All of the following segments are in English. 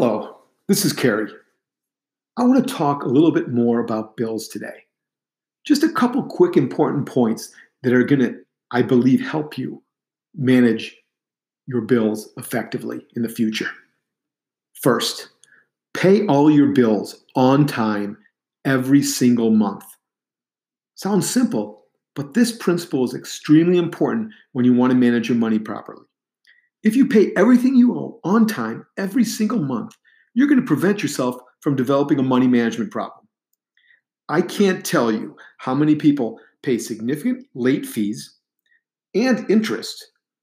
Hello, this is Kerry. I want to talk a little bit more about bills today. Just a couple quick important points that are going to, I believe, help you manage your bills effectively in the future. First, pay all your bills on time every single month. Sounds simple, but this principle is extremely important when you want to manage your money properly. If you pay everything you owe on time every single month, you're going to prevent yourself from developing a money management problem. I can't tell you how many people pay significant late fees and interest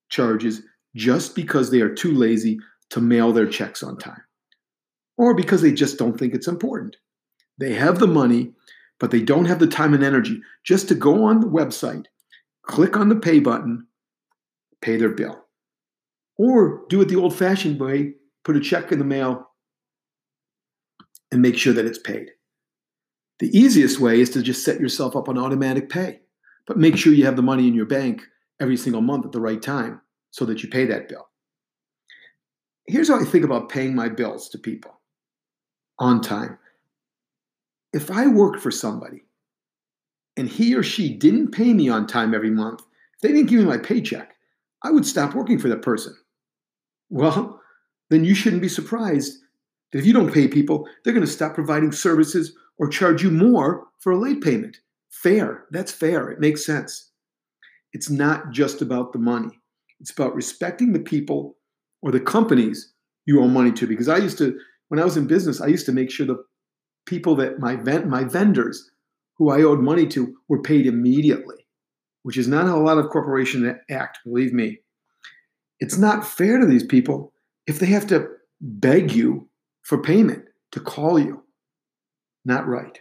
charges just because they are too lazy to mail their checks on time or because they just don't think it's important. They have the money, but they don't have the time and energy just to go on the website, click on the pay button, pay their bill. Or do it the old fashioned way put a check in the mail and make sure that it's paid. The easiest way is to just set yourself up on automatic pay, but make sure you have the money in your bank every single month at the right time so that you pay that bill. Here's how I think about paying my bills to people on time. If I worked for somebody and he or she didn't pay me on time every month, if they didn't give me my paycheck, I would stop working for that person. Well, then you shouldn't be surprised that if you don't pay people, they're going to stop providing services or charge you more for a late payment. Fair. That's fair. It makes sense. It's not just about the money, it's about respecting the people or the companies you owe money to. Because I used to, when I was in business, I used to make sure the people that my, my vendors who I owed money to were paid immediately, which is not how a lot of corporations act, believe me. It's not fair to these people if they have to beg you for payment to call you. Not right.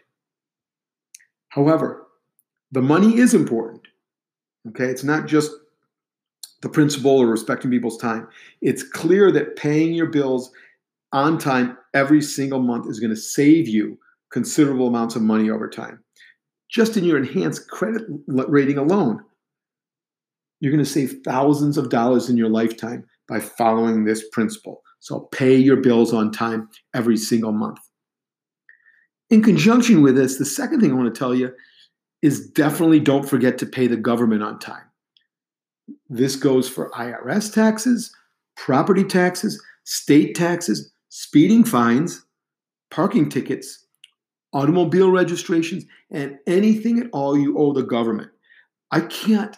However, the money is important. Okay, it's not just the principle or respecting people's time. It's clear that paying your bills on time every single month is going to save you considerable amounts of money over time. Just in your enhanced credit rating alone, you're going to save thousands of dollars in your lifetime by following this principle. So pay your bills on time every single month. In conjunction with this, the second thing I want to tell you is definitely don't forget to pay the government on time. This goes for IRS taxes, property taxes, state taxes, speeding fines, parking tickets, automobile registrations, and anything at all you owe the government. I can't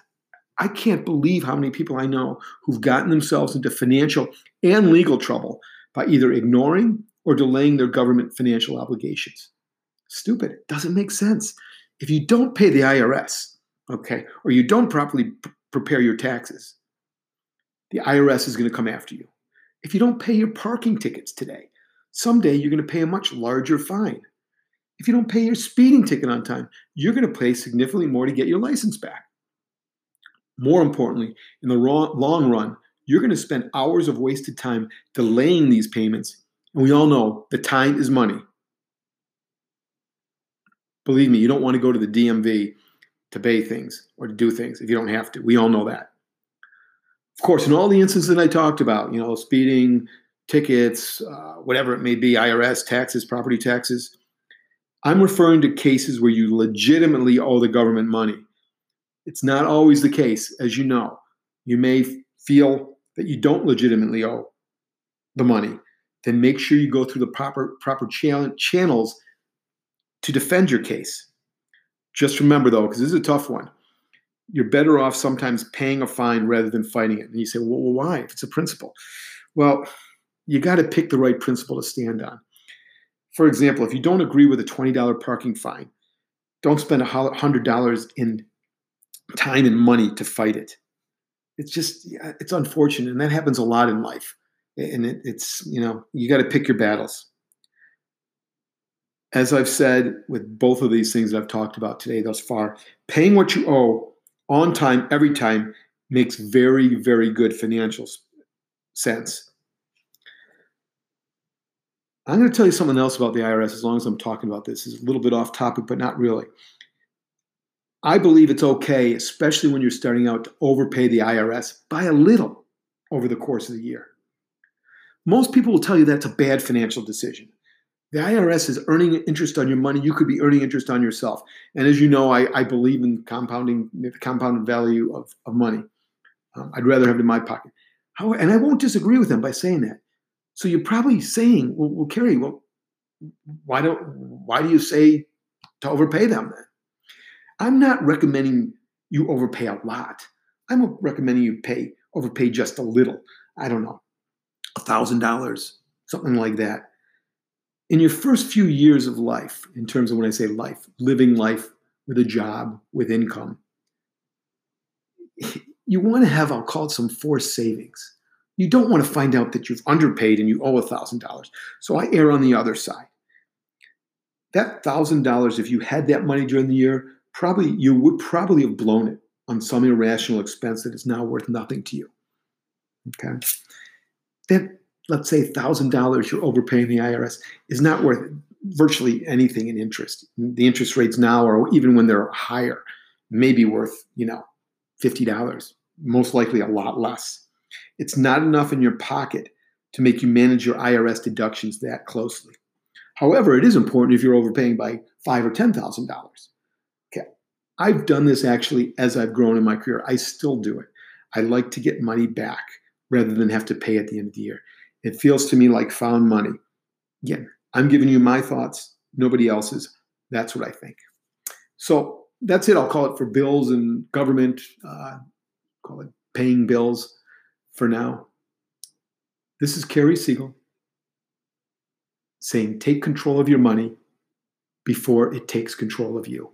I can't believe how many people I know who've gotten themselves into financial and legal trouble by either ignoring or delaying their government financial obligations. Stupid. It doesn't make sense. If you don't pay the IRS, okay, or you don't properly p- prepare your taxes, the IRS is going to come after you. If you don't pay your parking tickets today, someday you're going to pay a much larger fine. If you don't pay your speeding ticket on time, you're going to pay significantly more to get your license back. More importantly, in the long run, you're going to spend hours of wasted time delaying these payments. And we all know the time is money. Believe me, you don't want to go to the DMV to pay things or to do things if you don't have to. We all know that. Of course, in all the instances that I talked about, you know, speeding, tickets, uh, whatever it may be, IRS, taxes, property taxes, I'm referring to cases where you legitimately owe the government money. It's not always the case, as you know. You may feel that you don't legitimately owe the money. Then make sure you go through the proper proper channels to defend your case. Just remember though, because this is a tough one, you're better off sometimes paying a fine rather than fighting it. And you say, well, why? If it's a principle. Well, you got to pick the right principle to stand on. For example, if you don't agree with a $20 parking fine, don't spend a $100 in time and money to fight it. It's just, it's unfortunate. And that happens a lot in life. And it, it's, you know, you got to pick your battles. As I've said with both of these things that I've talked about today thus far, paying what you owe on time, every time, makes very, very good financial sense. I'm going to tell you something else about the IRS as long as I'm talking about this. It's a little bit off topic, but not really. I believe it's okay, especially when you're starting out, to overpay the IRS by a little over the course of the year. Most people will tell you that's a bad financial decision. The IRS is earning interest on your money. You could be earning interest on yourself. And as you know, I, I believe in compounding the compounded value of, of money. Um, I'd rather have it in my pocket. How, and I won't disagree with them by saying that. So you're probably saying, well, well Kerry, well, why don't why do you say to overpay them then? I'm not recommending you overpay a lot. I'm recommending you pay overpay just a little. I don't know, a thousand dollars, something like that. In your first few years of life, in terms of when I say life, living life with a job, with income, you want to have, I'll call it some forced savings. You don't want to find out that you've underpaid and you owe $1,000. So I err on the other side. That $1,000, if you had that money during the year, probably you would probably have blown it on some irrational expense that is now worth nothing to you. Okay. That, let's say $1,000 you're overpaying the IRS is not worth virtually anything in interest. The interest rates now, or even when they're higher, may be worth, you know, $50, most likely a lot less. It's not enough in your pocket to make you manage your IRS deductions that closely. However, it is important if you're overpaying by five or ten thousand dollars. I've done this actually as I've grown in my career. I still do it. I like to get money back rather than have to pay at the end of the year. It feels to me like found money. Again, I'm giving you my thoughts, nobody else's. That's what I think. So that's it. I'll call it for bills and government. Uh, call it paying bills for now. This is Kerry Siegel saying take control of your money before it takes control of you.